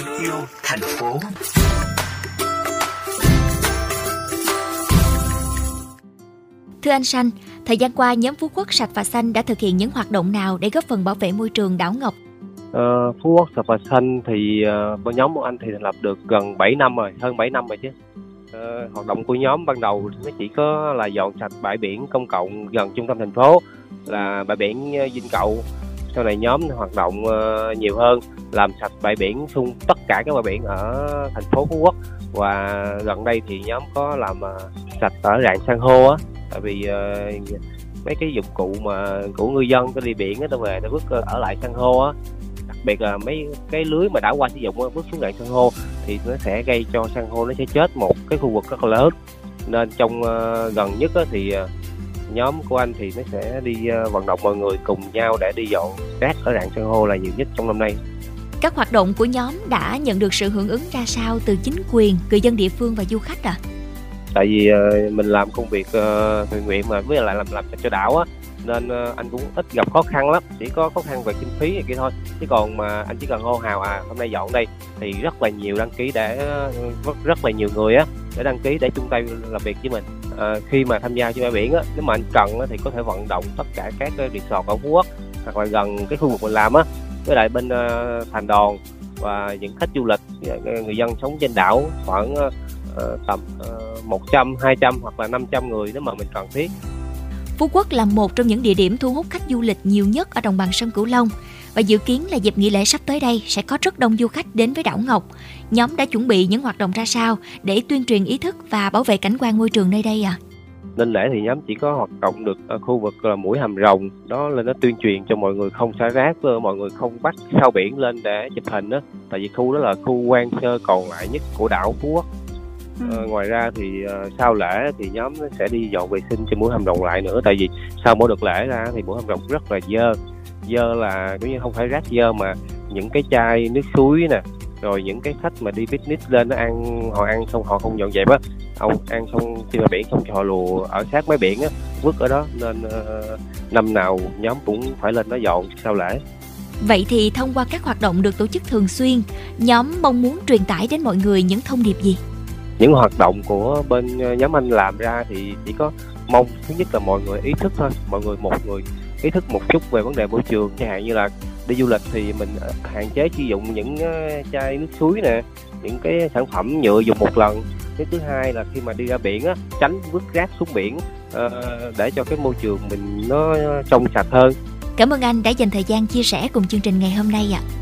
em yêu thành phố. Thưa anh Sanh, thời gian qua nhóm Phú Quốc Sạch và Xanh đã thực hiện những hoạt động nào để góp phần bảo vệ môi trường đảo Ngọc? Ờ, Phú Quốc Sạch và Xanh thì uh, nhóm của anh thì thành lập được gần 7 năm rồi, hơn 7 năm rồi chứ. Uh, hoạt động của nhóm ban đầu nó chỉ có là dọn sạch bãi biển công cộng gần trung tâm thành phố là bãi biển Vinh Cậu. Sau này nhóm hoạt động ờ, nhiều hơn, làm sạch bãi biển xung tất cả các bãi biển ở thành phố Phú Quốc. Và gần đây thì nhóm có làm ờ, sạch ở rạn san hô á. Tại vì ờ, mấy cái dụng cụ mà của ngư dân có đi biển á tao về tao vứt ở lại san hô á. Đặc biệt là mấy cái lưới mà đã qua sử dụng vứt xuống rạn san hô thì nó sẽ gây cho san hô nó sẽ chết một cái khu vực rất là lớn. Nên trong gần nhất thì nhóm của anh thì nó sẽ đi uh, vận động mọi người cùng nhau để đi dọn rác ở rạn san hô là nhiều nhất trong năm nay. Các hoạt động của nhóm đã nhận được sự hưởng ứng ra sao từ chính quyền, người dân địa phương và du khách à? tại vì uh, mình làm công việc uh, thiện nguyện mà với lại làm làm cho đảo á nên anh cũng ít gặp khó khăn lắm chỉ có khó khăn về kinh phí này kia thôi. Chứ còn mà anh chỉ cần hô hào à hôm nay dọn đây thì rất là nhiều đăng ký để rất, rất là nhiều người á để đăng ký để chung tay làm việc với mình à, khi mà tham gia trên bãi biển á nếu mà anh cần á, thì có thể vận động tất cả các cái resort ở phú quốc hoặc là gần cái khu vực mình làm á với lại bên uh, thành đòn và những khách du lịch ờ, người dân sống trên đảo khoảng uh, tầm uh, 100, 200 hoặc là 500 người nếu mà mình cần thiết. Phú Quốc là một trong những địa điểm thu hút khách du lịch nhiều nhất ở đồng bằng sông Cửu Long và dự kiến là dịp nghỉ lễ sắp tới đây sẽ có rất đông du khách đến với đảo Ngọc. Nhóm đã chuẩn bị những hoạt động ra sao để tuyên truyền ý thức và bảo vệ cảnh quan môi trường nơi đây à? Nên lễ thì nhóm chỉ có hoạt động được ở khu vực là mũi hàm rồng đó là nó tuyên truyền cho mọi người không xả rác mọi người không bắt sao biển lên để chụp hình đó tại vì khu đó là khu quan sơ còn lại nhất của đảo Phú Quốc Ừ. ngoài ra thì uh, sau lễ thì nhóm sẽ đi dọn vệ sinh cho mũi hầm rồng lại nữa tại vì sau mỗi đợt lễ ra thì mũi hầm rồng rất là dơ dơ là cũng như không phải rác dơ mà những cái chai nước suối nè rồi những cái khách mà đi picnic lên nó ăn họ ăn xong họ không dọn dẹp á ông ăn xong trên bờ biển xong cho họ lùa ở sát mấy biển á vứt ở đó nên uh, năm nào nhóm cũng phải lên đó dọn sau lễ Vậy thì thông qua các hoạt động được tổ chức thường xuyên, nhóm mong muốn truyền tải đến mọi người những thông điệp gì? những hoạt động của bên ờ, nhóm anh làm ra thì chỉ có mong thứ nhất là mọi người ý thức thôi mọi người một người ý thức một chút về vấn đề môi trường. Chẳng hạn như là đi du lịch thì mình ờ, hạn chế sử dụng những ờ, chai nước suối nè, những cái sản phẩm nhựa dùng một lần. Cái thứ hai là khi mà đi ra biển á, tránh vứt rác xuống biển ờ, để cho cái môi trường mình nó trong sạch hơn. Cảm ơn anh đã dành thời gian chia sẻ cùng chương trình ngày hôm nay ạ. à.